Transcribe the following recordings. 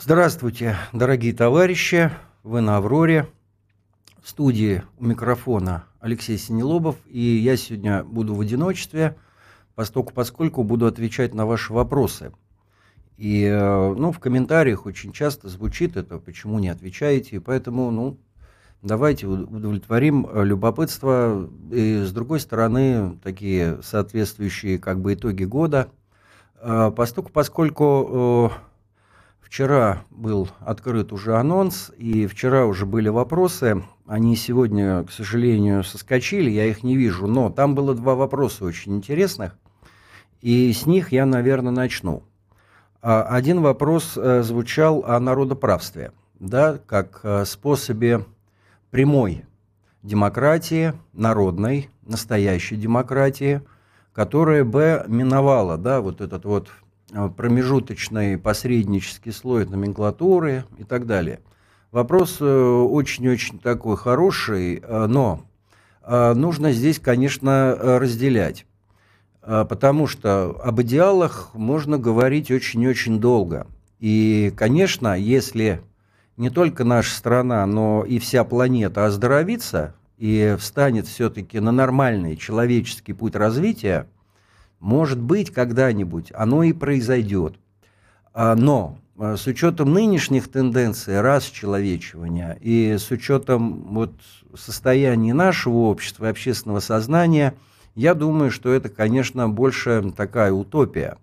Здравствуйте, дорогие товарищи. Вы на «Авроре». В студии у микрофона Алексей Синелобов. И я сегодня буду в одиночестве, поскольку, поскольку буду отвечать на ваши вопросы. И э, ну, в комментариях очень часто звучит это, почему не отвечаете. Поэтому ну, давайте удовлетворим э, любопытство. И с другой стороны, такие соответствующие как бы итоги года. Э, поскольку, поскольку Вчера был открыт уже анонс, и вчера уже были вопросы. Они сегодня, к сожалению, соскочили, я их не вижу. Но там было два вопроса очень интересных, и с них я, наверное, начну. А, один вопрос э, звучал о народоправстве, да, как э, способе прямой демократии, народной, настоящей демократии, которая бы миновала, да, вот этот вот промежуточный посреднический слой номенклатуры и так далее. Вопрос э, очень-очень такой хороший, э, но нужно здесь, конечно, разделять. Потому что об идеалах можно говорить очень-очень долго. И, конечно, если не только наша страна, но и вся планета оздоровится и встанет все-таки на нормальный человеческий путь развития – может быть, когда-нибудь оно и произойдет. А, но а, с учетом нынешних тенденций расчеловечивания и с учетом вот состояния нашего общества и общественного сознания, я думаю, что это, конечно, больше такая утопия.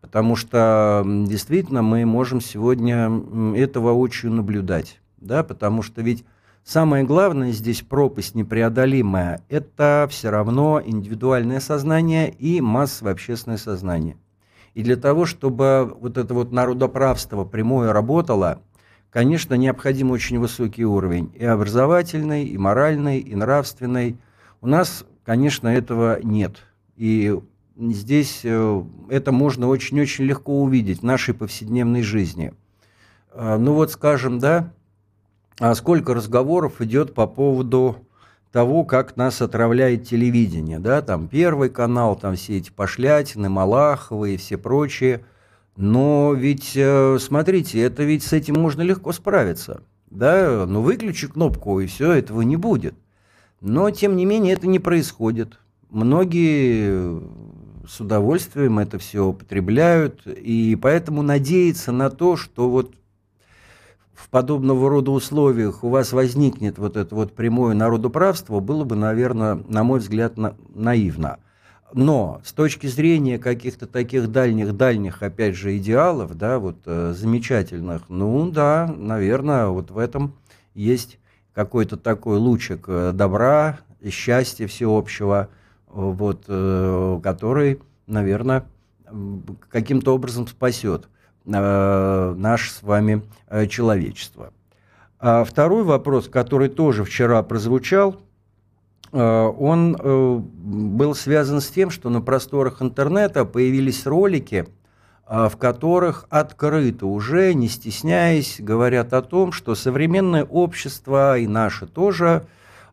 Потому что действительно мы можем сегодня этого очень наблюдать. Да? Потому что ведь Самое главное здесь пропасть непреодолимая – это все равно индивидуальное сознание и массовое общественное сознание. И для того, чтобы вот это вот народоправство прямое работало, конечно, необходим очень высокий уровень и образовательный, и моральный, и нравственный. У нас, конечно, этого нет. И здесь э, это можно очень-очень легко увидеть в нашей повседневной жизни. Э, ну вот, скажем, да, сколько разговоров идет по поводу того, как нас отравляет телевидение, да, там Первый канал, там все эти пошлятины, Малаховы и все прочие. Но ведь, э, смотрите, это ведь с этим можно легко справиться, да, ну выключи кнопку и все, этого не будет. Но, тем не менее, это не происходит. Многие с удовольствием это все употребляют, и поэтому надеяться на то, что вот в подобного рода условиях у вас возникнет вот это вот прямое народуправство, было бы, наверное, на мой взгляд, на, наивно. Но с точки зрения каких-то таких дальних-дальних, опять же, идеалов, да, вот э, замечательных, ну да, наверное, вот в этом есть какой-то такой лучик э, добра, счастья всеобщего, вот, э, который, наверное, каким-то образом спасет Э, наше с вами э, человечество. А второй вопрос, который тоже вчера прозвучал, э, он был связан с тем, что на просторах интернета появились ролики, в которых открыто уже, не стесняясь, говорят о том, что современное общество и наше тоже,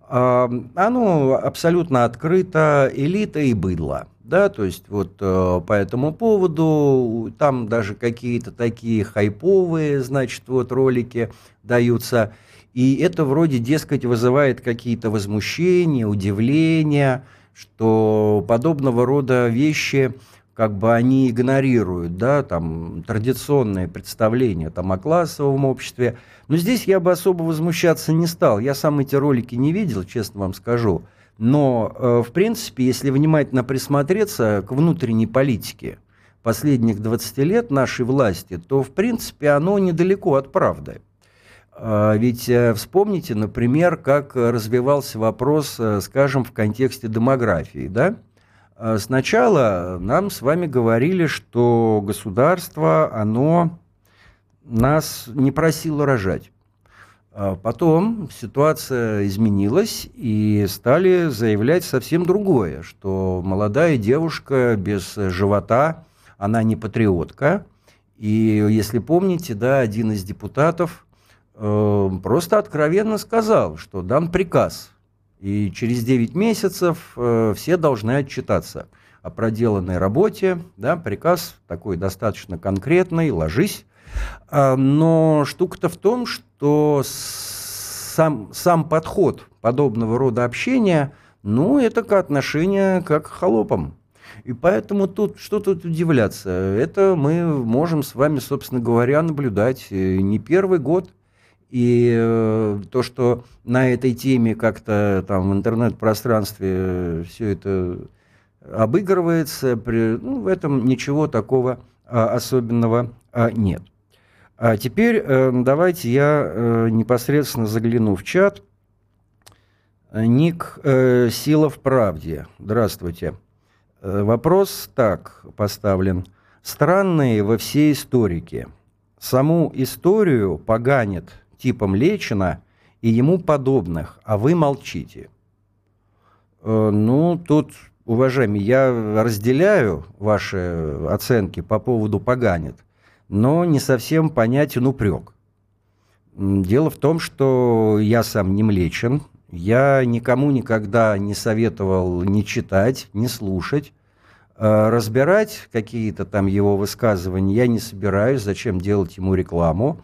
оно абсолютно открыто элита и быдло да, то есть вот э, по этому поводу там даже какие-то такие хайповые, значит, вот ролики даются, и это вроде, дескать, вызывает какие-то возмущения, удивления, что подобного рода вещи как бы они игнорируют, да, там, традиционные представления там, о классовом обществе. Но здесь я бы особо возмущаться не стал. Я сам эти ролики не видел, честно вам скажу. Но, э, в принципе, если внимательно присмотреться к внутренней политике последних 20 лет нашей власти, то, в принципе, оно недалеко от правды. А, ведь э, вспомните, например, как развивался вопрос, э, скажем, в контексте демографии. Да? А, сначала нам с вами говорили, что государство, оно нас не просило рожать. А потом ситуация изменилась, и стали заявлять совсем другое, что молодая девушка без живота, она не патриотка. И если помните, да, один из депутатов э, просто откровенно сказал, что дан приказ, и через 9 месяцев э, все должны отчитаться о проделанной работе. Да, приказ такой достаточно конкретный, ложись А, но штука-то в том, что сам, сам подход подобного рода общения, ну, это отношение как к холопам. И поэтому тут что тут удивляться? Это мы можем с вами, собственно говоря, наблюдать э, не первый год. И э, то, что на этой теме как-то там в интернет-пространстве все это обыгрывается, при, ну, в этом ничего такого а, особенного а, нет. А теперь э, давайте я э, непосредственно загляну в чат. Ник э, Сила в правде. Здравствуйте. Э, вопрос так поставлен. Странные во все историки. Саму историю поганит типом Лечина и ему подобных, а вы молчите. Ну, тут, уважаемые, я разделяю ваши оценки по поводу поганит, но не совсем понятен упрек. Дело в том, что я сам не млечен, я никому никогда не советовал ни читать, ни слушать. А разбирать какие-то там его высказывания я не собираюсь, зачем делать ему рекламу.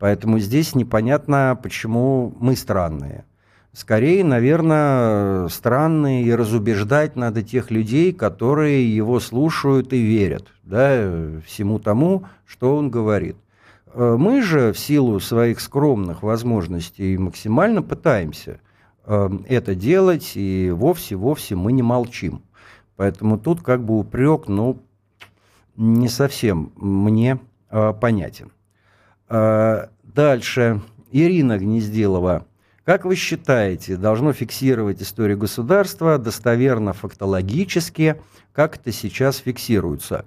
Поэтому здесь непонятно, почему мы странные. Скорее, наверное, странные и разубеждать надо тех людей, которые его слушают и верят да, всему тому, что он говорит. Э, мы же в силу своих скромных возможностей максимально пытаемся – Эм, это делать, и вовсе-вовсе мы не молчим. Поэтому тут как бы упрек, ну, не совсем мне э, понятен. Э, дальше. Ирина Гнездилова. Как вы считаете, должно фиксировать историю государства достоверно фактологически? Как это сейчас фиксируется?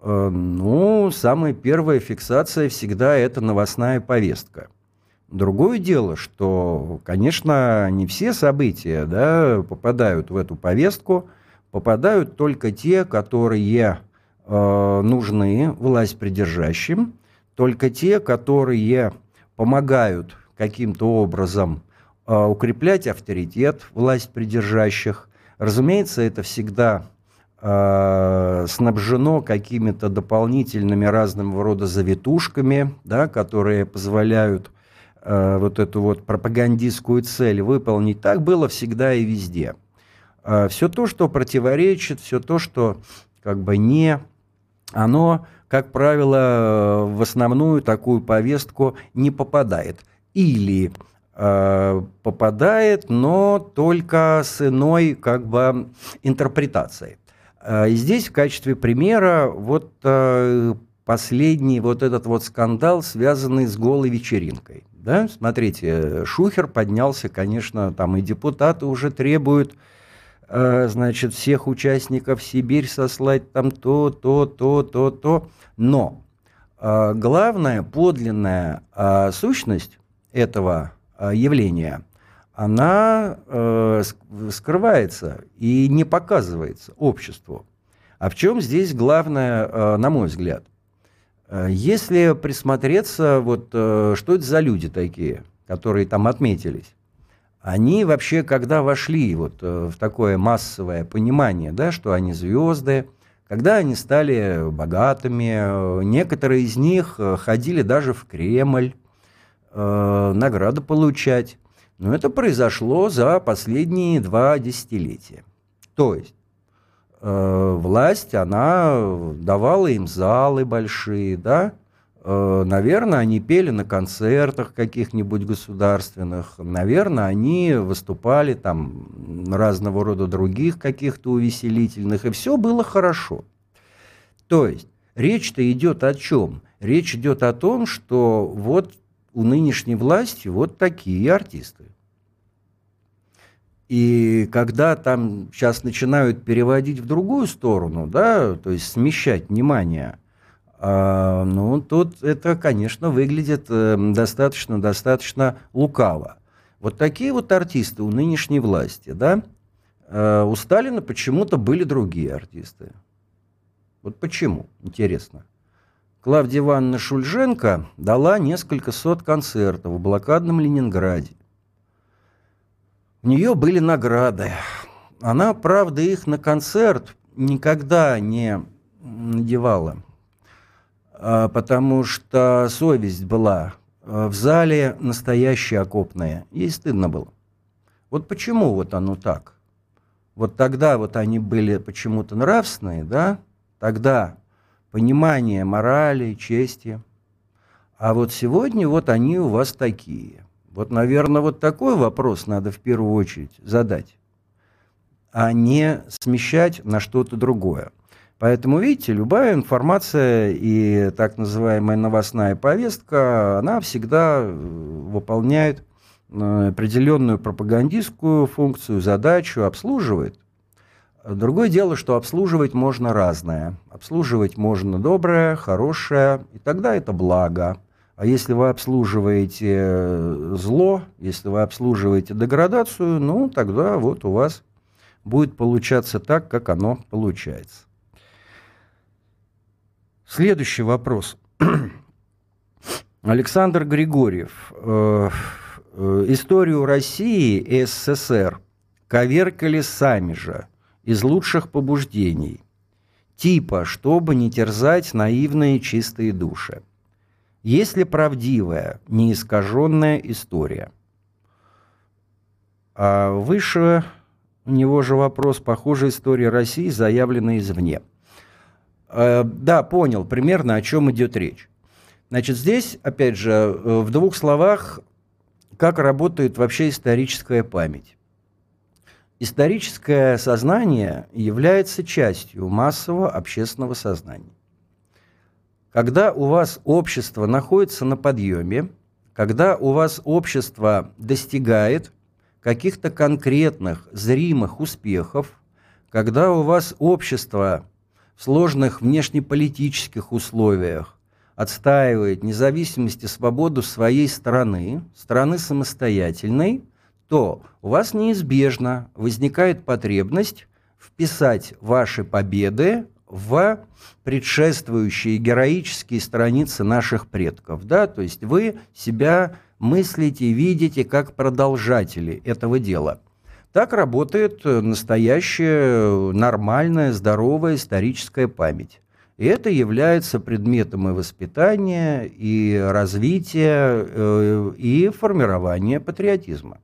Э, ну, самая первая фиксация всегда это новостная повестка. Другое дело, что, конечно, не все события да, попадают в эту повестку, попадают только те, которые э, нужны власть придержащим, только те, которые помогают каким-то образом укреплять авторитет власть придержащих. Разумеется, это всегда э, снабжено какими-то дополнительными разного рода завитушками, да, которые позволяют Э, вот эту вот пропагандистскую цель выполнить, так было всегда и везде. Все то, что противоречит, все то, что как бы не, оно, как правило, в основную такую повестку не попадает. Или попадает, но только с иной как бы интерпретацией. Э, и здесь в качестве примера вот э, последний вот этот вот скандал, связанный с голой вечеринкой. Да? Смотрите, Шухер поднялся, конечно, там и депутаты уже требуют, э, значит, всех участников Сибирь сослать там то, то, то, то, то. Но э, главная подлинная э, сущность этого э, явления, она э, скрывается и не показывается обществу. А в чем здесь главное, э, на мой взгляд? Э, если присмотреться, вот э, что это за люди такие, которые там отметились? Они вообще, когда вошли вот э, в такое массовое понимание, да, что они звезды, когда они стали богатыми, некоторые из них ходили даже в Кремль, э, награды получать. Но это произошло за последние два десятилетия. То есть Э, власть, она давала им залы большие, да, э, Наверное, они пели на концертах каких-нибудь государственных. Наверное, они выступали там разного рода других каких-то увеселительных. И все было хорошо. То есть речь-то идет о чем? Речь идет о том, что вот у нынешней власти вот такие артисты. И когда там сейчас начинают переводить в другую сторону, да, то есть смещать внимание, э, ну, тут это, конечно, выглядит достаточно-достаточно э, лукаво. Вот такие вот артисты у нынешней власти, да, э, у Сталина почему-то были другие артисты. Вот почему, интересно. Клавдия Ивановна Шульженко дала несколько сот концертов в блокадном Ленинграде. У нее были награды. Она, правда, их на концерт никогда не надевала. а, потому что совесть была а, в зале настоящая окопная. Ей стыдно было. Вот почему вот оно так? Вот тогда вот они были почему-то нравственные, да? Тогда понимание морали, чести. А вот сегодня вот они у вас такие. Вот, наверное, вот такой вопрос надо в первую очередь задать, а не смещать на что-то другое. Поэтому, видите, любая информация и так называемая новостная повестка, она всегда э, выполняет э, определенную пропагандистскую функцию, задачу, обслуживает. Другое дело, что обслуживать можно разное. Обслуживать можно доброе, хорошее, и тогда это благо. А если вы обслуживаете э, зло, если вы обслуживаете деградацию, ну, тогда вот у вас будет получаться так, как оно получается. Следующий вопрос. Александр Григорьев. Э, э, историю России и СССР коверкали сами же, из лучших побуждений. Типа, чтобы не терзать наивные чистые души. Есть ли правдивая, неискаженная история? А выше у него же вопрос, похоже, история России заявлена извне – Э, да, понял примерно, о чем идет речь. Значит, здесь, опять же, э, в двух словах, как работает вообще историческая память. Историческое сознание является частью массового общественного сознания. Когда у вас общество находится на подъеме, когда у вас общество достигает каких-то конкретных зримых успехов, когда у вас общество в сложных внешнеполитических условиях отстаивает независимость и свободу своей страны, страны самостоятельной, то у вас неизбежно возникает потребность вписать ваши победы в предшествующие героические страницы наших предков. Да? То есть вы себя мыслите, видите как продолжатели этого дела – так работает э, настоящая, нормальная, здоровая историческая память. И это является предметом и воспитания, и развития, э, и формирования патриотизма.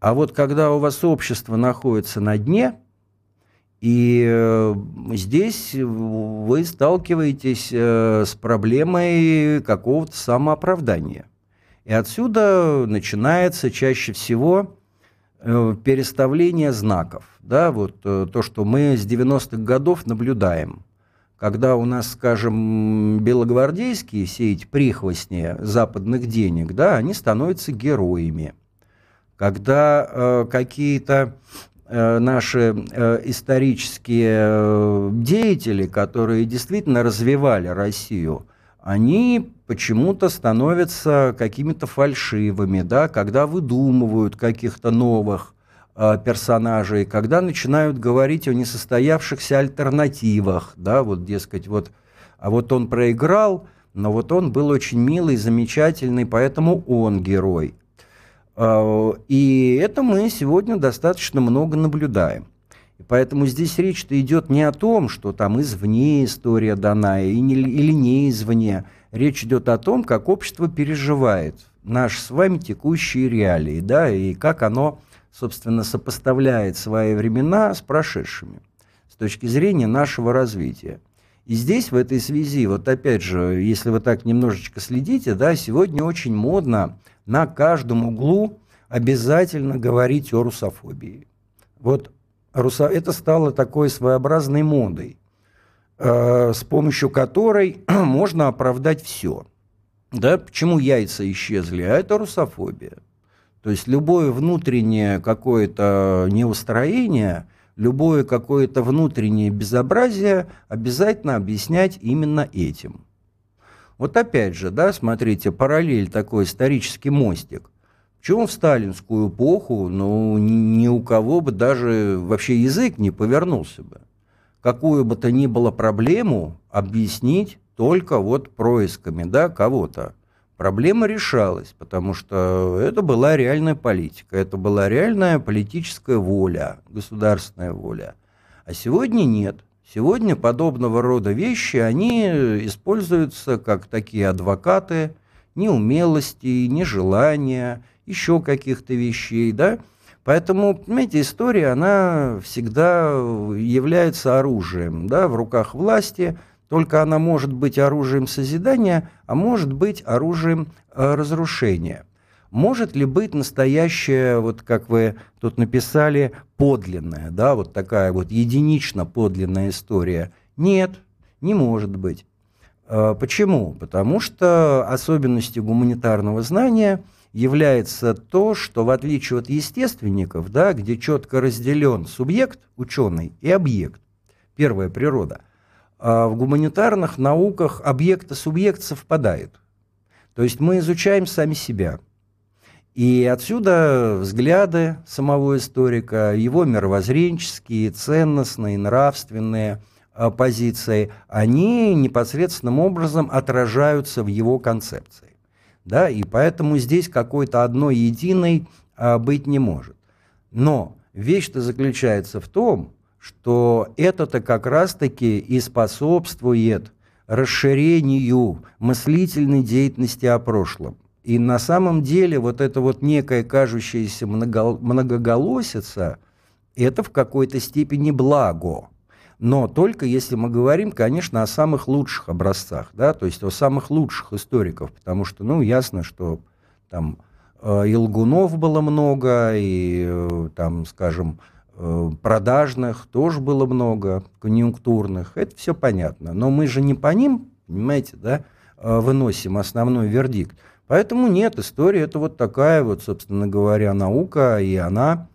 А вот когда у вас общество находится на дне, и э, здесь вы сталкиваетесь с проблемой какого-то самооправдания. И отсюда начинается чаще всего Э, переставление знаков. Да, вот э, то, что мы с 90-х годов наблюдаем. Когда у нас, скажем, белогвардейские, все эти прихвостни западных денег, да, они становятся героями. Когда э, какие-то э, наши э, исторические э, деятели, которые действительно развивали Россию, они почему-то становятся какими-то фальшивыми, да, когда выдумывают каких-то новых э, персонажей, когда начинают говорить о несостоявшихся альтернативах, да, вот, дескать, вот, а вот он проиграл, но вот он был очень милый, замечательный, поэтому он герой. Э, и это мы сегодня достаточно много наблюдаем. И поэтому здесь речь-то идет не о том, что там извне история дана и не, или не извне. Речь идет о том, как общество переживает наши с вами текущие реалии, да, и как оно, собственно, сопоставляет свои времена с прошедшими с точки зрения нашего развития. И здесь, в этой связи, вот опять же, если вы так немножечко следите, да, сегодня очень модно на каждом углу обязательно говорить о русофобии. Вот это стало такой своеобразной модой, э, с помощью которой можно оправдать все. Да, почему яйца исчезли? А это русофобия. То есть любое внутреннее какое-то неустроение, любое какое-то внутреннее безобразие обязательно объяснять именно этим. Вот опять же, да, смотрите, параллель такой исторический мостик. Чем в сталинскую эпоху, ну, ни у кого бы даже вообще язык не повернулся бы. Какую бы то ни было проблему объяснить только вот происками, да, кого-то. Проблема решалась, потому что это была реальная политика, это была реальная политическая воля, государственная воля. А сегодня нет. Сегодня подобного рода вещи, они используются как такие адвокаты неумелости, нежелания, еще каких-то вещей, да. Поэтому, понимаете, история, она всегда является оружием, да, в руках власти, только она может быть оружием созидания, а может быть оружием э, разрушения. Может ли быть настоящая, вот как вы тут написали, подлинная, да, вот такая вот единично подлинная история? Нет, не может быть. Э, почему? Потому что особенностью гуманитарного знания является то, что в отличие от естественников, да, где четко разделен субъект, ученый, и объект, первая природа, в гуманитарных науках объект и субъект совпадают. То есть мы изучаем сами себя. И отсюда взгляды самого историка, его мировоззренческие, ценностные, нравственные – Э, позиции, они непосредственным образом отражаются в его концепции. Да? И поэтому здесь какой-то одной единой а, быть не может. Но вещь-то заключается в том, что это-то как раз-таки и способствует расширению мыслительной деятельности о прошлом. И на самом деле вот эта вот некая кажущаяся многоголосица, это в какой-то степени благо но только если мы говорим, конечно, о самых лучших образцах, да, то есть о самых лучших историков, потому что, ну, ясно, что там э, и лгунов было много, и э, там, скажем, продажных тоже было много, конъюнктурных, это все понятно. Но мы же не по ним, понимаете, да, выносим основной вердикт. Поэтому нет, история это вот такая вот, собственно говоря, наука, и она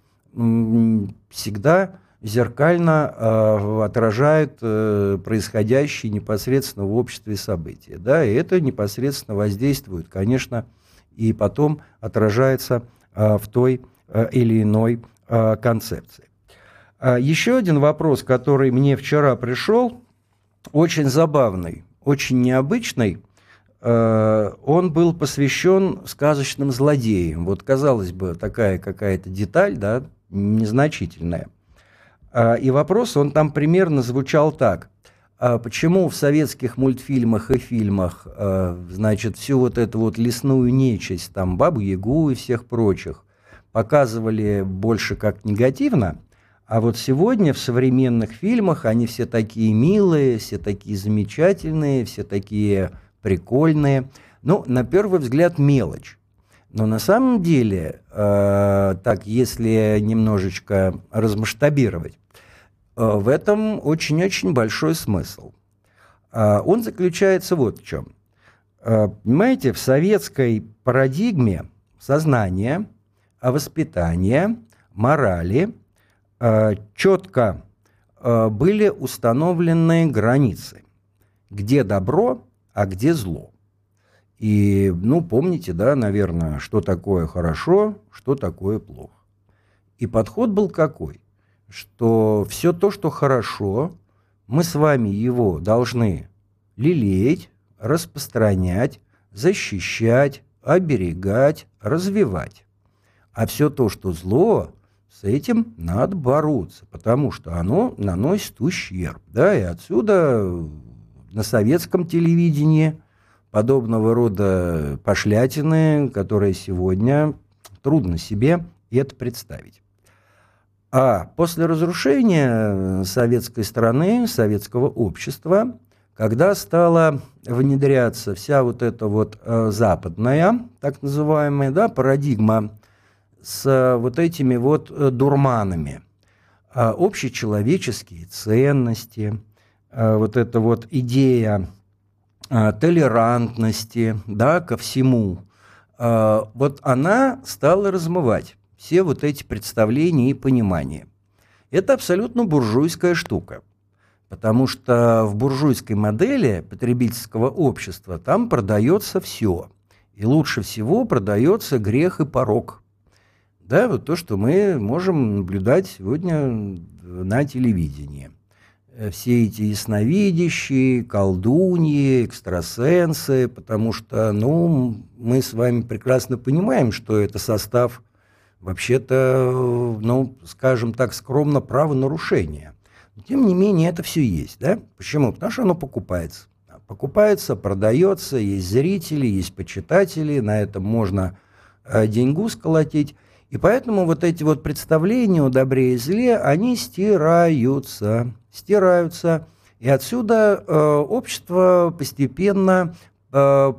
всегда зеркально э, отражает э, происходящие непосредственно в обществе события. Да, и это непосредственно воздействует, конечно, и потом отражается э, в той э, или иной э, концепции. А еще один вопрос, который мне вчера пришел, очень забавный, очень необычный. Э, он был посвящен сказочным злодеям. Вот, казалось бы, такая какая-то деталь, да, незначительная – а, и вопрос, он там примерно звучал так. А почему в советских мультфильмах и фильмах, а, значит, всю вот эту вот лесную нечисть, там, Бабу-Ягу и всех прочих, показывали больше как негативно, а вот сегодня в современных фильмах они все такие милые, все такие замечательные, все такие прикольные. Ну, на первый взгляд, мелочь. Но на самом деле, э, так, если немножечко размасштабировать, э, в этом очень-очень большой смысл. Э, он заключается вот в чем. Э, понимаете, в советской парадигме сознания, воспитания, морали четко э, были установлены границы, где добро, а где зло. И, ну, помните, да, наверное, что такое хорошо, что такое плохо. И подход был какой? Что все то, что хорошо, мы с вами его должны лелеять, распространять, защищать, оберегать, развивать. А все то, что зло, с этим надо бороться, потому что оно наносит ущерб. Да? И отсюда на советском телевидении – подобного рода пошлятины, которые сегодня трудно себе это представить. А после разрушения советской страны, советского общества, когда стала внедряться вся вот эта вот э, западная, так называемая, да, парадигма с вот этими вот э, дурманами, э, общечеловеческие ценности, вот эта вот идея а, толерантности да, ко всему, а, вот она стала размывать все вот эти представления и понимания. Это абсолютно буржуйская штука, потому что в буржуйской модели потребительского общества там продается все. И лучше всего продается грех и порог. Да, вот то, что мы можем наблюдать сегодня на телевидении – Э, все эти ясновидящие, колдуньи, экстрасенсы, потому что, ну, мы с вами прекрасно понимаем, что это состав, вообще-то, ну, скажем так, скромно, правонарушения. Тем не менее, это все есть. Да? Почему? Потому что оно покупается. Покупается, продается, есть зрители, есть почитатели, на этом можно э, деньгу сколотить. И поэтому вот эти вот представления о добре и зле, они стираются, стираются. И отсюда э, общество постепенно, э,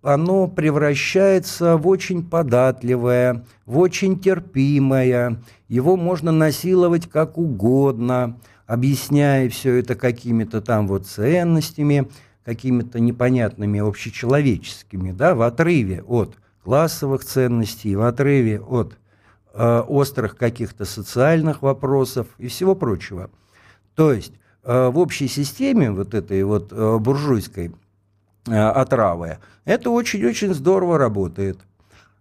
оно превращается в очень податливое, в очень терпимое. Его можно насиловать как угодно, объясняя все это какими-то там вот ценностями, какими-то непонятными общечеловеческими, да, в отрыве от классовых ценностей, в отрыве от э, острых каких-то социальных вопросов и всего прочего. То есть Э, в общей системе вот этой вот э, буржуйской э, отравы, это очень-очень здорово работает.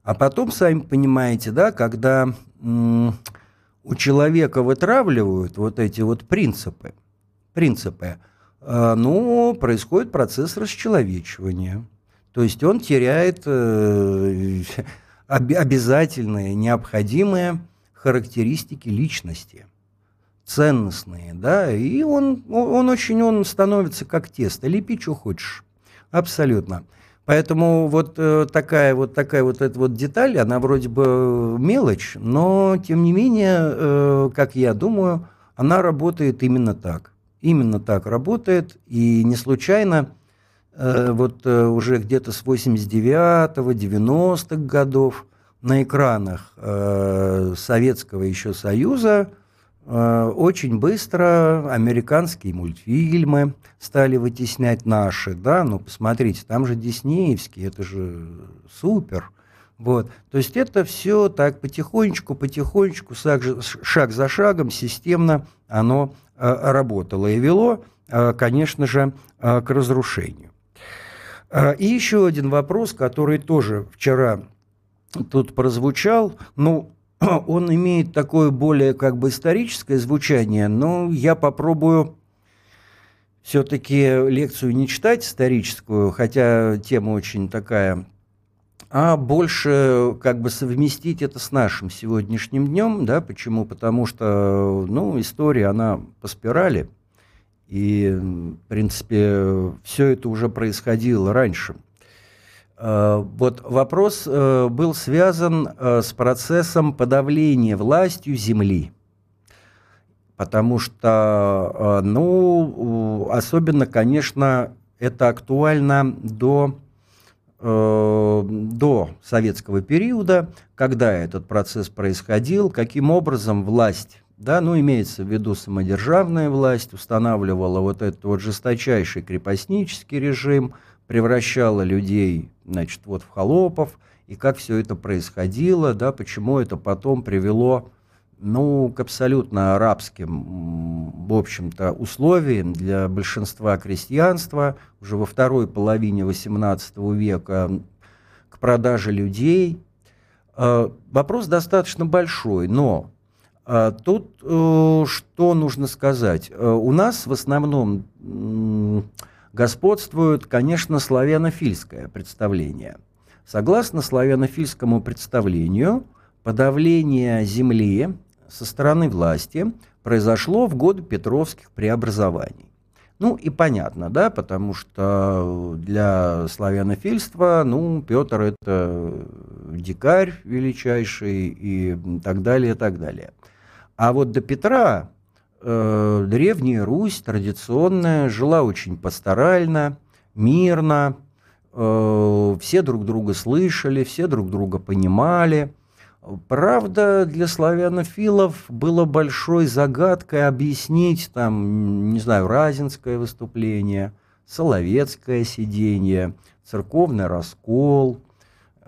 А потом, сами понимаете, да, когда у человека вытравливают вот эти вот принципы, принципы, ну, происходит процесс расчеловечивания. То есть он теряет обязательные, необходимые характеристики личности ценностные, да, и он, он очень, он становится как тесто, лепи, что хочешь, абсолютно. Поэтому вот э, такая вот такая вот эта вот деталь, она вроде бы мелочь, но тем не менее, э, как я думаю, она работает именно так. Именно так работает, и не случайно э, вот э, уже где-то с 89-го, 90-х годов на экранах э, Советского еще Союза Э, очень быстро американские мультфильмы стали вытеснять наши, да, ну посмотрите, там же диснеевские, это же супер. Вот. То есть это все так потихонечку, потихонечку, шаг за шагом, системно оно э, работало и вело, э, конечно же, к разрушению. И еще один вопрос, который тоже вчера тут прозвучал. Ну, он имеет такое более как бы историческое звучание, но я попробую все-таки лекцию не читать историческую, хотя тема очень такая, а больше как бы совместить это с нашим сегодняшним днем, да, почему? Потому что, ну, история, она по спирали, и, в принципе, все это уже происходило раньше – Э, вот вопрос э, был связан э, с процессом подавления властью земли. Потому что, ну, особенно, конечно, это актуально до, до советского периода, когда этот процесс происходил, каким образом власть да, ну, имеется в виду самодержавная власть, устанавливала вот этот вот жесточайший крепостнический режим, превращала людей, значит, вот в холопов, и как все это происходило, да, почему это потом привело, ну, к абсолютно арабским, в общем-то, условиям для большинства крестьянства уже во второй половине XVIII века к продаже людей. А, вопрос достаточно большой, но тут э, что нужно сказать? Э, у нас в основном господствует, конечно, славянофильское представление. Согласно славянофильскому представлению, подавление земли со стороны власти произошло в годы Петровских преобразований. Ну и понятно, да, потому что для славянофильства, ну, Петр это дикарь величайший и так далее, и так далее. А вот до Петра э, Древняя Русь традиционная жила очень пасторально, мирно, э, все друг друга слышали, все друг друга понимали. Правда, для славянофилов было большой загадкой объяснить, там, не знаю, Разинское выступление, Соловецкое сиденье, церковный раскол –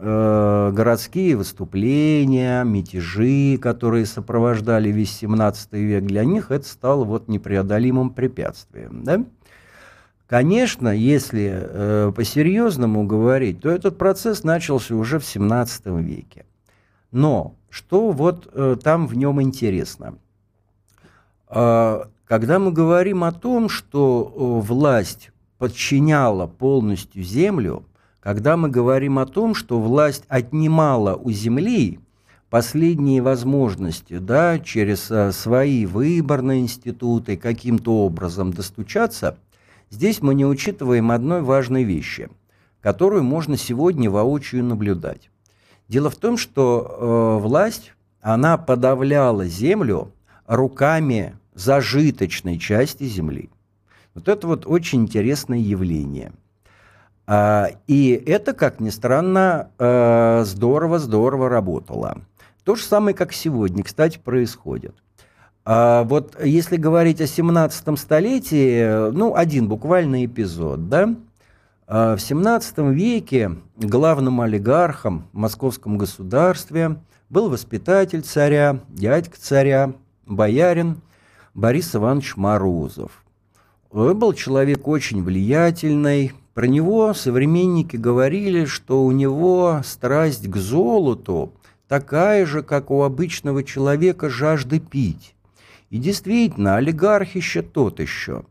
городские выступления, мятежи, которые сопровождали весь 17 век, для них это стало вот непреодолимым препятствием. Да? Конечно, если э, по-серьезному говорить, то этот процесс начался уже в 17 веке. Но что вот э, там в нем интересно? Э, когда мы говорим о том, что э, власть подчиняла полностью землю, когда мы говорим о том, что власть отнимала у земли последние возможности, да, через а, свои выборные институты каким-то образом достучаться, здесь мы не учитываем одной важной вещи, которую можно сегодня воочию наблюдать. Дело в том, что э, власть, она подавляла землю руками зажиточной части земли. Вот это вот очень интересное явление. А, и это, как ни странно, здорово-здорово э, работало. То же самое, как сегодня, кстати, происходит. А вот если говорить о 17 столетии, ну, один буквально эпизод, да, а в 17 веке главным олигархом в московском государстве был воспитатель царя, дядька царя, боярин Борис Иванович Морозов. Он был человек очень влиятельный. Про него современники говорили, что у него страсть к золоту такая же, как у обычного человека жажда пить. И действительно, олигархище тот еще.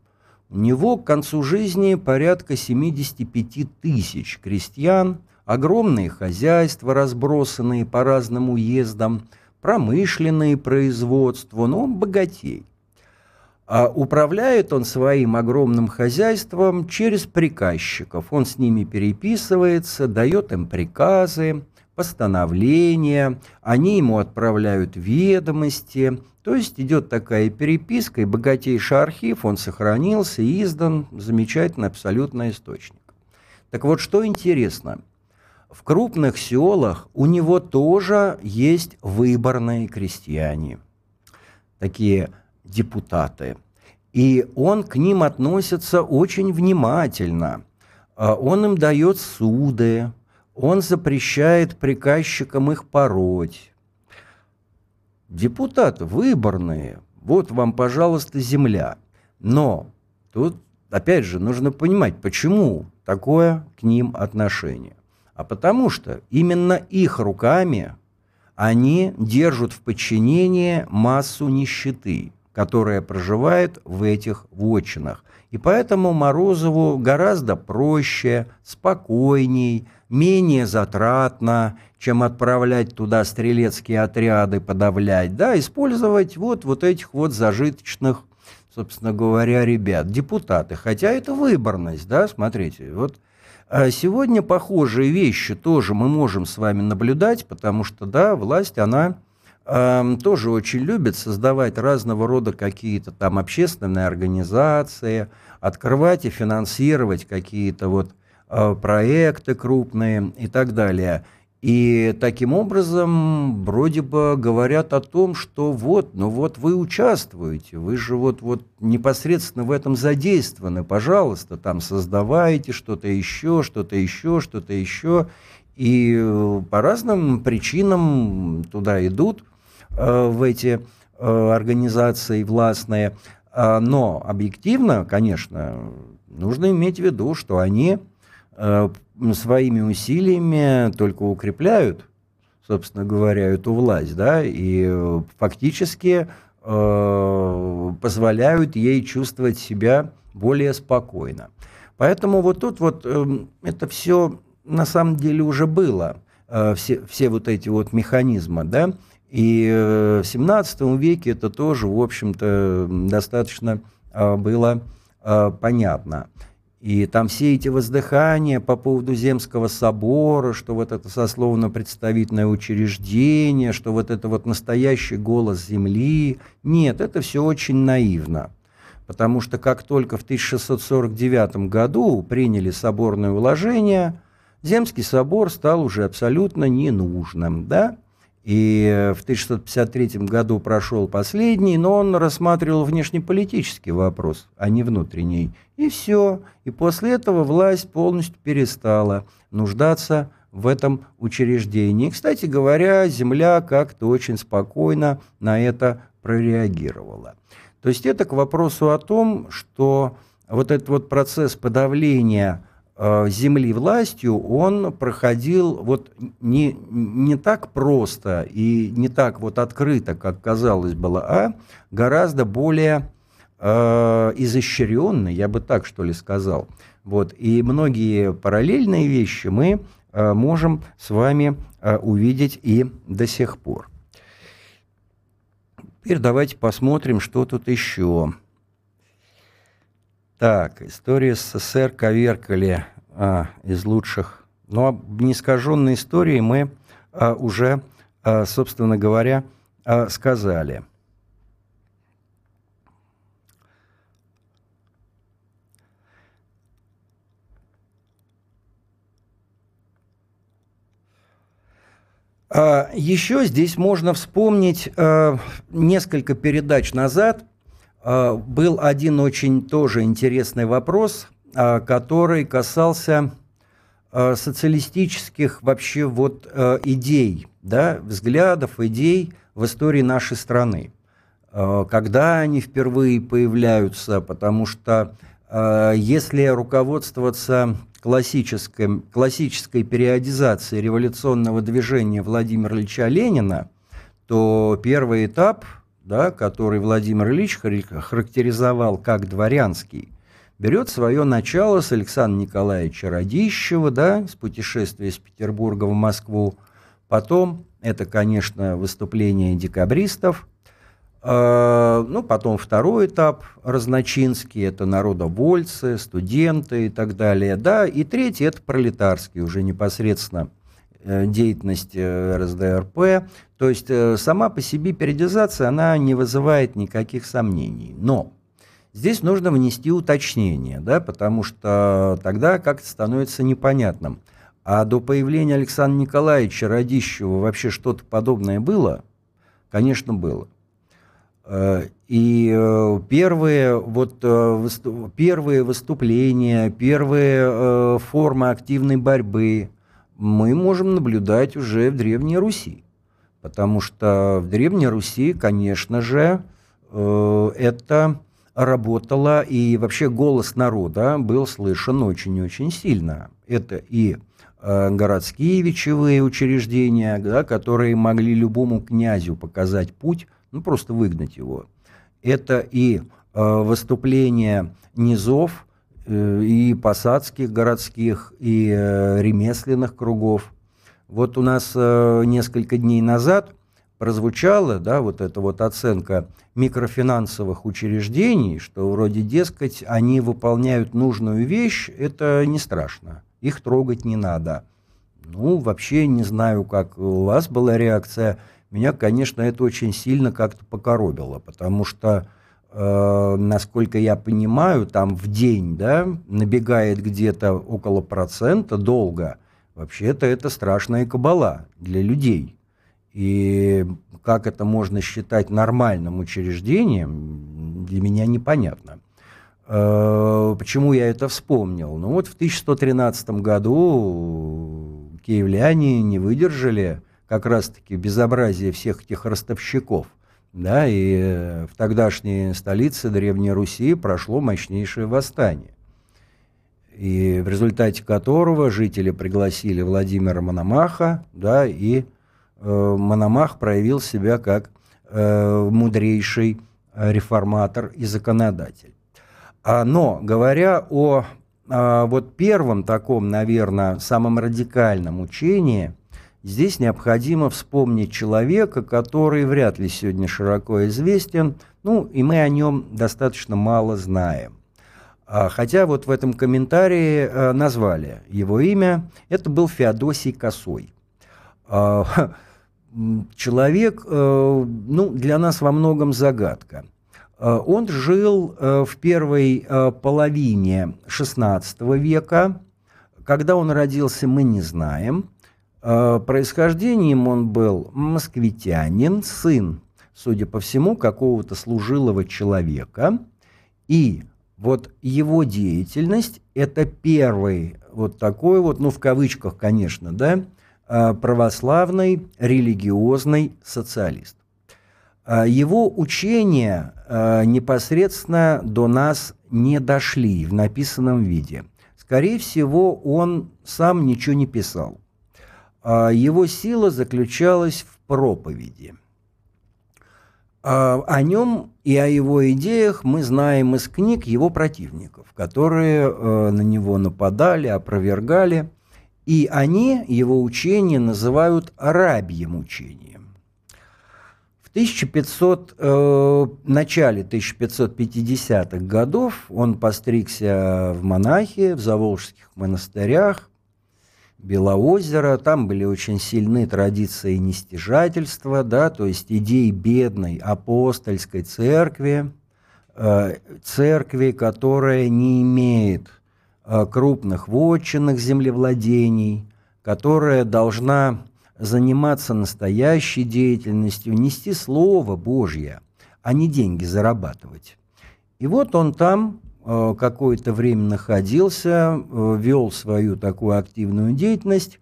У него к концу жизни порядка 75 тысяч крестьян, огромные хозяйства, разбросанные по разным уездам, промышленные производства, но он богатей. А управляет он своим огромным хозяйством через приказчиков. Он с ними переписывается, дает им приказы, постановления, они ему отправляют ведомости. То есть идет такая переписка, и богатейший архив, он сохранился, издан, замечательный абсолютно источник. Так вот, что интересно, в крупных селах у него тоже есть выборные крестьяне, такие депутаты. И он к ним относится очень внимательно. А он им дает суды, он запрещает приказчикам их пороть. Депутаты выборные, вот вам, пожалуйста, земля. Но тут, опять же, нужно понимать, почему такое к ним отношение. А потому что именно их руками они держат в подчинении массу нищеты, которая проживает в этих вотчинах. И поэтому Морозову гораздо проще, спокойней, менее затратно, чем отправлять туда стрелецкие отряды, подавлять, да, использовать вот, вот этих вот зажиточных, собственно говоря, ребят, депутаты. Хотя это выборность, да, смотрите, вот а сегодня похожие вещи тоже мы можем с вами наблюдать, потому что, да, власть, она э, тоже очень любит создавать разного рода какие-то там общественные организации, открывать и финансировать какие-то вот Э, проекты крупные и так далее. И таким образом вроде бы говорят о том, что вот, ну вот вы участвуете, вы же вот, вот непосредственно в этом задействованы, пожалуйста, там создавайте что-то еще, что-то еще, что-то еще. И по разным причинам туда идут в эти э, организации властные. А, но объективно, конечно, нужно иметь в виду, что они Э, своими усилиями только укрепляют, собственно говоря, эту власть, да, и э, фактически э, позволяют ей чувствовать себя более спокойно. Поэтому вот тут вот э, это все на самом деле уже было, э, все, все вот эти вот механизмы, да, и э, в 17 веке это тоже, в общем-то, достаточно э, было э, понятно. И там все эти воздыхания по поводу Земского собора, что вот это сословно-представительное учреждение, что вот это вот настоящий голос земли. Нет, это все очень наивно. Потому что как только в 1649 году приняли соборное уложение, Земский собор стал уже абсолютно ненужным, да? И в 1653 году прошел последний, но он рассматривал внешнеполитический вопрос, а не внутренний. И все. И после этого власть полностью перестала нуждаться в этом учреждении. Кстати говоря, земля как-то очень спокойно на это прореагировала. То есть это к вопросу о том, что вот этот вот процесс подавления Э, земли властью, он проходил вот не, не так просто и не так вот открыто, как казалось было, а гораздо более э, изощренно, я бы так что ли сказал. Вот. И многие параллельные вещи мы можем с вами увидеть и до сих пор. Теперь давайте посмотрим, что тут еще. Так, история СССР коверкали а, из лучших. Но неискаженной истории мы а, уже, а, собственно говоря, а, сказали. А, Еще здесь можно вспомнить а, несколько передач назад. А, был один очень тоже интересный вопрос, который касался социалистических вообще вот идей, да, взглядов, идей в истории нашей страны. Когда они впервые появляются, потому что если руководствоваться классической, классической периодизации революционного движения Владимира Ильича Ленина, то первый этап, да, который Владимир Ильич характеризовал как дворянский, берет свое начало с Александра Николаевича Радищева, да, с путешествия из Петербурга в Москву. Потом это, конечно, выступление декабристов – а, ну, потом второй этап, разночинский, это народовольцы, студенты и так далее. Да, и третий, это пролетарский, уже непосредственно э, деятельность э, РСДРП. То есть э, сама по себе периодизация, она не вызывает никаких сомнений. Но здесь нужно внести уточнение, да, потому что тогда как-то становится непонятным. А до появления Александра Николаевича Радищева вообще что-то подобное было? Конечно, было. Э, и э, первые, вот, э, первые выступления, первые формы активной борьбы мы можем наблюдать уже в Древней Руси. Потому что в Древней Руси, конечно же, это работало, и вообще голос народа был слышен очень-очень сильно. Это и городские вечевые учреждения, да, которые могли любому князю показать путь ну просто выгнать его. Это и э, выступления низов, э, и посадских городских, и э, ремесленных кругов. Вот у нас э, несколько дней назад прозвучала, да, вот эта вот оценка микрофинансовых учреждений, что вроде, дескать, они выполняют нужную вещь, это не страшно, их трогать не надо. Ну, вообще не знаю, как у вас была реакция меня, конечно, это очень сильно как-то покоробило, потому что, э, насколько я понимаю, там в день да, набегает где-то около процента долго. Вообще-то это страшная кабала для людей. И как это можно считать нормальным учреждением, для меня непонятно. Э, почему я это вспомнил? Ну вот в 1113 году киевляне не выдержали как раз-таки безобразие всех этих ростовщиков. Да, и э, в тогдашней столице Древней Руси прошло мощнейшее восстание, и в результате которого жители пригласили Владимира Мономаха, да, и э, Мономах проявил себя как э, мудрейший реформатор и законодатель. А, но говоря о а, вот первом таком, наверное, самом радикальном учении – Здесь необходимо вспомнить человека, который вряд ли сегодня широко известен, ну и мы о нем достаточно мало знаем. А, хотя вот в этом комментарии э, назвали его имя, это был Феодосий Косой. А, человек, э, ну, для нас во многом загадка. А, он жил э, в первой половине XVI века. Когда он родился, мы не знаем. Э, происхождением он был москвитянин, сын, судя по всему, какого-то служилого человека. И вот его деятельность – это первый вот такой вот, ну в кавычках, конечно, да, э, православный религиозный социалист. Э, его учения непосредственно до нас не дошли в написанном виде. Скорее всего, он сам ничего не писал. А его сила заключалась в проповеди. А о нем и о его идеях мы знаем из книг его противников, которые э, на него нападали, опровергали. И они его учение называют арабьим учением. В 1500, э, начале 1550-х годов он постригся в монахи в заволжских монастырях, Белоозеро, там были очень сильны традиции нестяжательства, да, то есть идеи бедной апостольской церкви, э, церкви, которая не имеет э, крупных вотчинных землевладений, которая должна заниматься настоящей деятельностью, нести Слово Божье, а не деньги зарабатывать. И вот он там какое-то время находился, э, вел свою такую активную деятельность.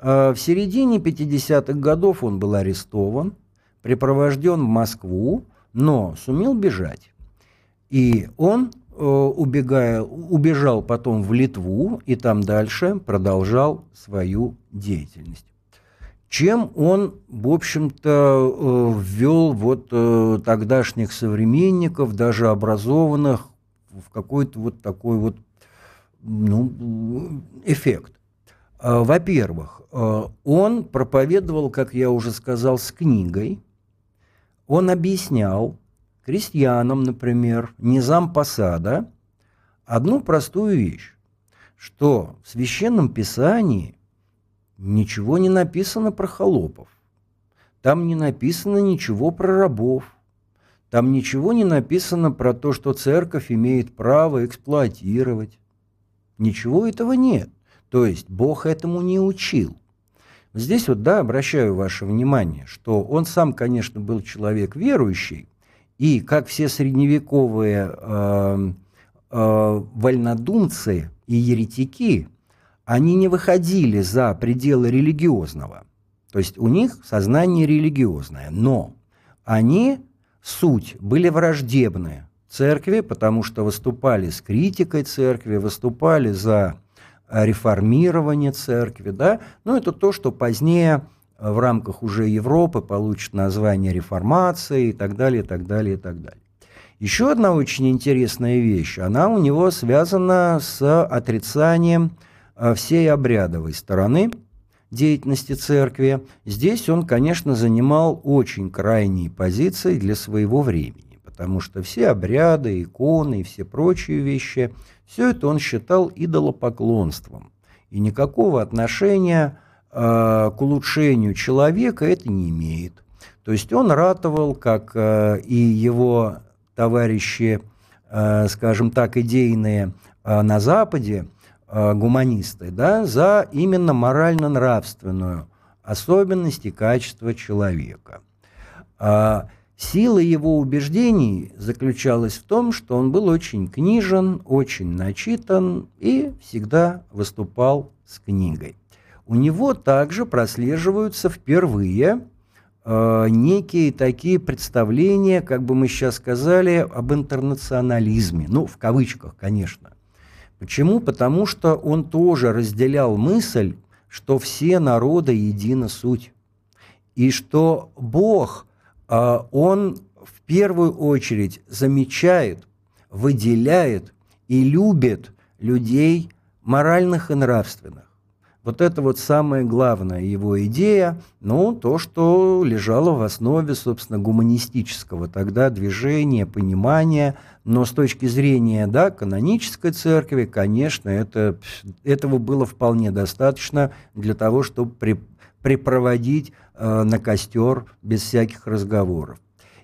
Э, в середине 50-х годов он был арестован, припровожден в Москву, но сумел бежать. И он, убегая, убежал потом в Литву и там дальше продолжал свою деятельность. Чем он, в общем-то, ввел вот тогдашних современников, даже образованных, в какой-то вот такой вот ну, эффект. А, во-первых, а, он проповедовал, как я уже сказал, с книгой. Он объяснял крестьянам, например, низам посада, одну простую вещь, что в Священном Писании ничего не написано про холопов. Там не написано ничего про рабов. Там ничего не написано про то, что церковь имеет право эксплуатировать. Ничего этого нет. То есть Бог этому не учил. Здесь вот, да, обращаю ваше внимание, что он сам, конечно, был человек верующий, и как все средневековые э, э, вольнодумцы и еретики, они не выходили за пределы религиозного. То есть у них сознание религиозное, но они суть были враждебны церкви, потому что выступали с критикой церкви, выступали за реформирование церкви, да, ну это то, что позднее в рамках уже Европы получит название реформации и так далее, и так далее, и так далее. Еще одна очень интересная вещь, она у него связана с отрицанием э, всей обрядовой стороны – деятельности церкви, здесь он, конечно, занимал очень крайние позиции для своего времени, потому что все обряды, иконы и все прочие вещи, все это он считал идолопоклонством. И никакого отношения э, к улучшению человека это не имеет. То есть он ратовал, как э, и его товарищи, э, скажем так, идейные э, на Западе, Э, гуманисты, да, за именно морально-нравственную особенность и качество человека. А сила его убеждений заключалась в том, что он был очень книжен, очень начитан и всегда выступал с книгой. У него также прослеживаются впервые э, некие такие представления, как бы мы сейчас сказали, об интернационализме, ну, в кавычках, конечно. Почему? Потому что он тоже разделял мысль, что все народы едина суть. И что Бог, а, Он в первую очередь замечает, выделяет и любит людей моральных и нравственных. Вот это вот самая главная его идея, ну, то, что лежало в основе, собственно, гуманистического тогда движения, понимания, но с точки зрения, да, канонической церкви, конечно, это, этого было вполне достаточно для того, чтобы при, припроводить э, на костер без всяких разговоров.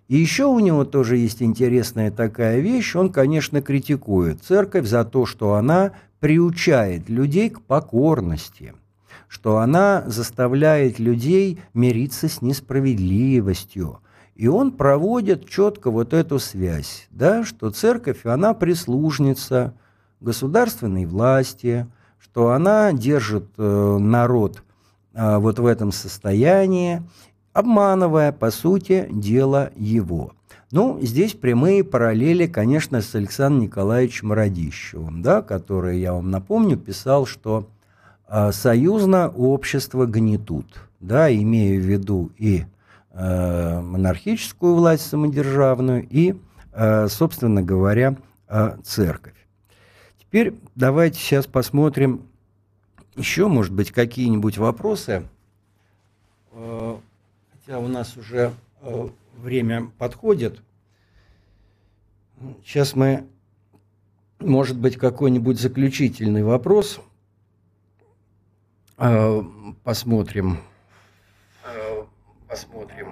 И еще у него тоже есть интересная такая вещь, он, конечно, критикует церковь за то, что она приучает людей к покорности, что она заставляет людей мириться с несправедливостью. И он проводит четко вот эту связь, да, что церковь, она прислужница государственной власти, что она держит э, народ э, вот в этом состоянии, обманывая, по сути, дело его. Ну, здесь прямые параллели, конечно, с Александром Николаевичем Радищевым, да, который, я вам напомню, писал, что э, союзно общество гнетут, да, имея в виду и э, монархическую власть самодержавную, и, э, собственно говоря, э, церковь. Теперь давайте сейчас посмотрим еще, может быть, какие-нибудь вопросы? Э, хотя у нас уже э, время подходит. Сейчас мы, может быть, какой-нибудь заключительный вопрос э, посмотрим. Посмотрим.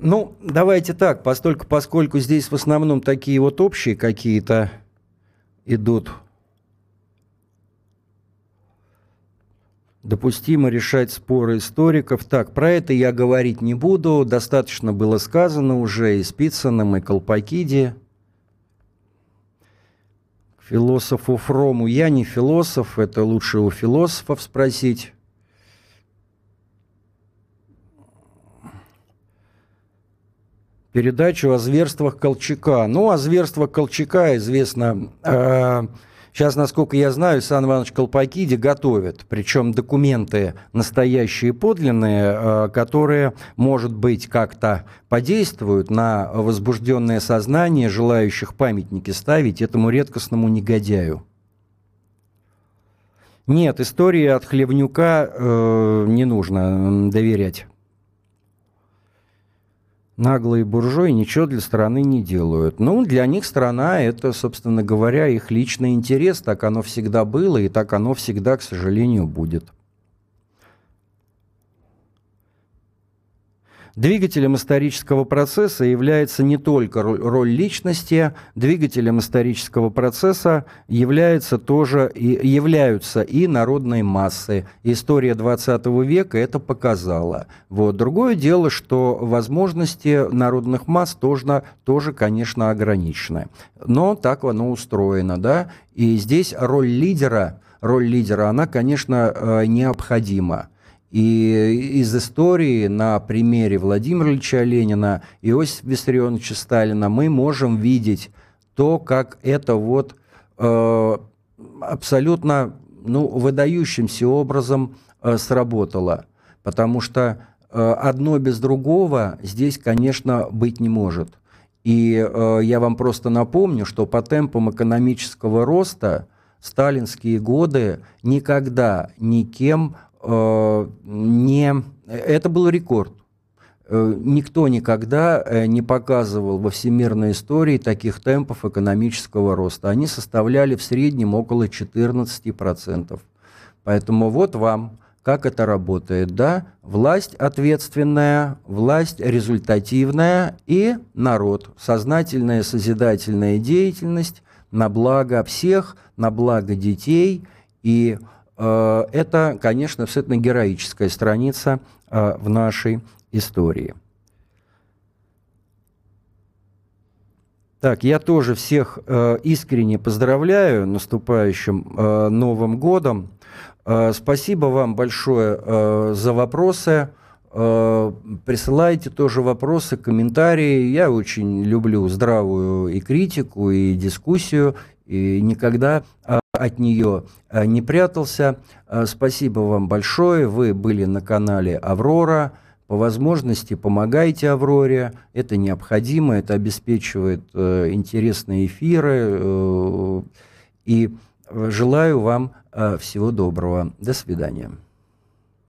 Ну, давайте так, постольку, поскольку здесь в основном такие вот общие какие-то идут Допустимо решать споры историков. Так, про это я говорить не буду. Достаточно было сказано уже и Спицыным, и Колпакиде. К философу Фрому я не философ, это лучше у философов спросить. Передачу о зверствах Колчака. Ну, о зверствах Колчака известно... Э- Сейчас, насколько я знаю, Сан Иванович Колпакиди готовит, причем документы настоящие подлинные, э, которые, может быть, как-то подействуют на возбужденное сознание желающих памятники ставить этому редкостному негодяю. Нет, истории от Хлевнюка э, не нужно доверять. Наглые буржуи ничего для страны не делают. Ну, для них страна – это, собственно говоря, их личный интерес. Так оно всегда было, и так оно всегда, к сожалению, будет. Двигателем исторического процесса является не только роль личности, двигателем исторического процесса является тоже и являются и народные массы. История 20 века это показала. Вот. Другое дело, что возможности народных масс тоже, тоже, конечно, ограничены. Но так оно устроено, да. И здесь роль лидера, роль лидера, она, конечно, э, необходима. И из истории на примере Владимира Ильича Ленина Иосифа Виссарионовича Сталина мы можем видеть то, как это вот э, абсолютно ну, выдающимся образом э, сработало. Потому что э, одно без другого здесь, конечно, быть не может. И э, я вам просто напомню, что по темпам экономического роста сталинские годы никогда никем не... Это был рекорд. Э, никто никогда э, не показывал во всемирной истории таких темпов экономического роста. Они составляли в среднем около 14%. Поэтому вот вам, как это работает. Да? Власть ответственная, власть результативная и народ. Сознательная созидательная деятельность на благо всех, на благо детей и Э, это, конечно, абсолютно героическая страница э, в нашей истории. Так, я тоже всех э, искренне поздравляю наступающим э, Новым годом. Э, спасибо вам большое э, за вопросы. Э, присылайте тоже вопросы, комментарии. Я очень люблю здравую и критику, и дискуссию, и никогда э, от нее э, не прятался. Э, спасибо вам большое. Вы были на канале «Аврора». По возможности помогайте «Авроре». Это необходимо, это обеспечивает э, интересные эфиры. И желаю вам всего доброго. До свидания.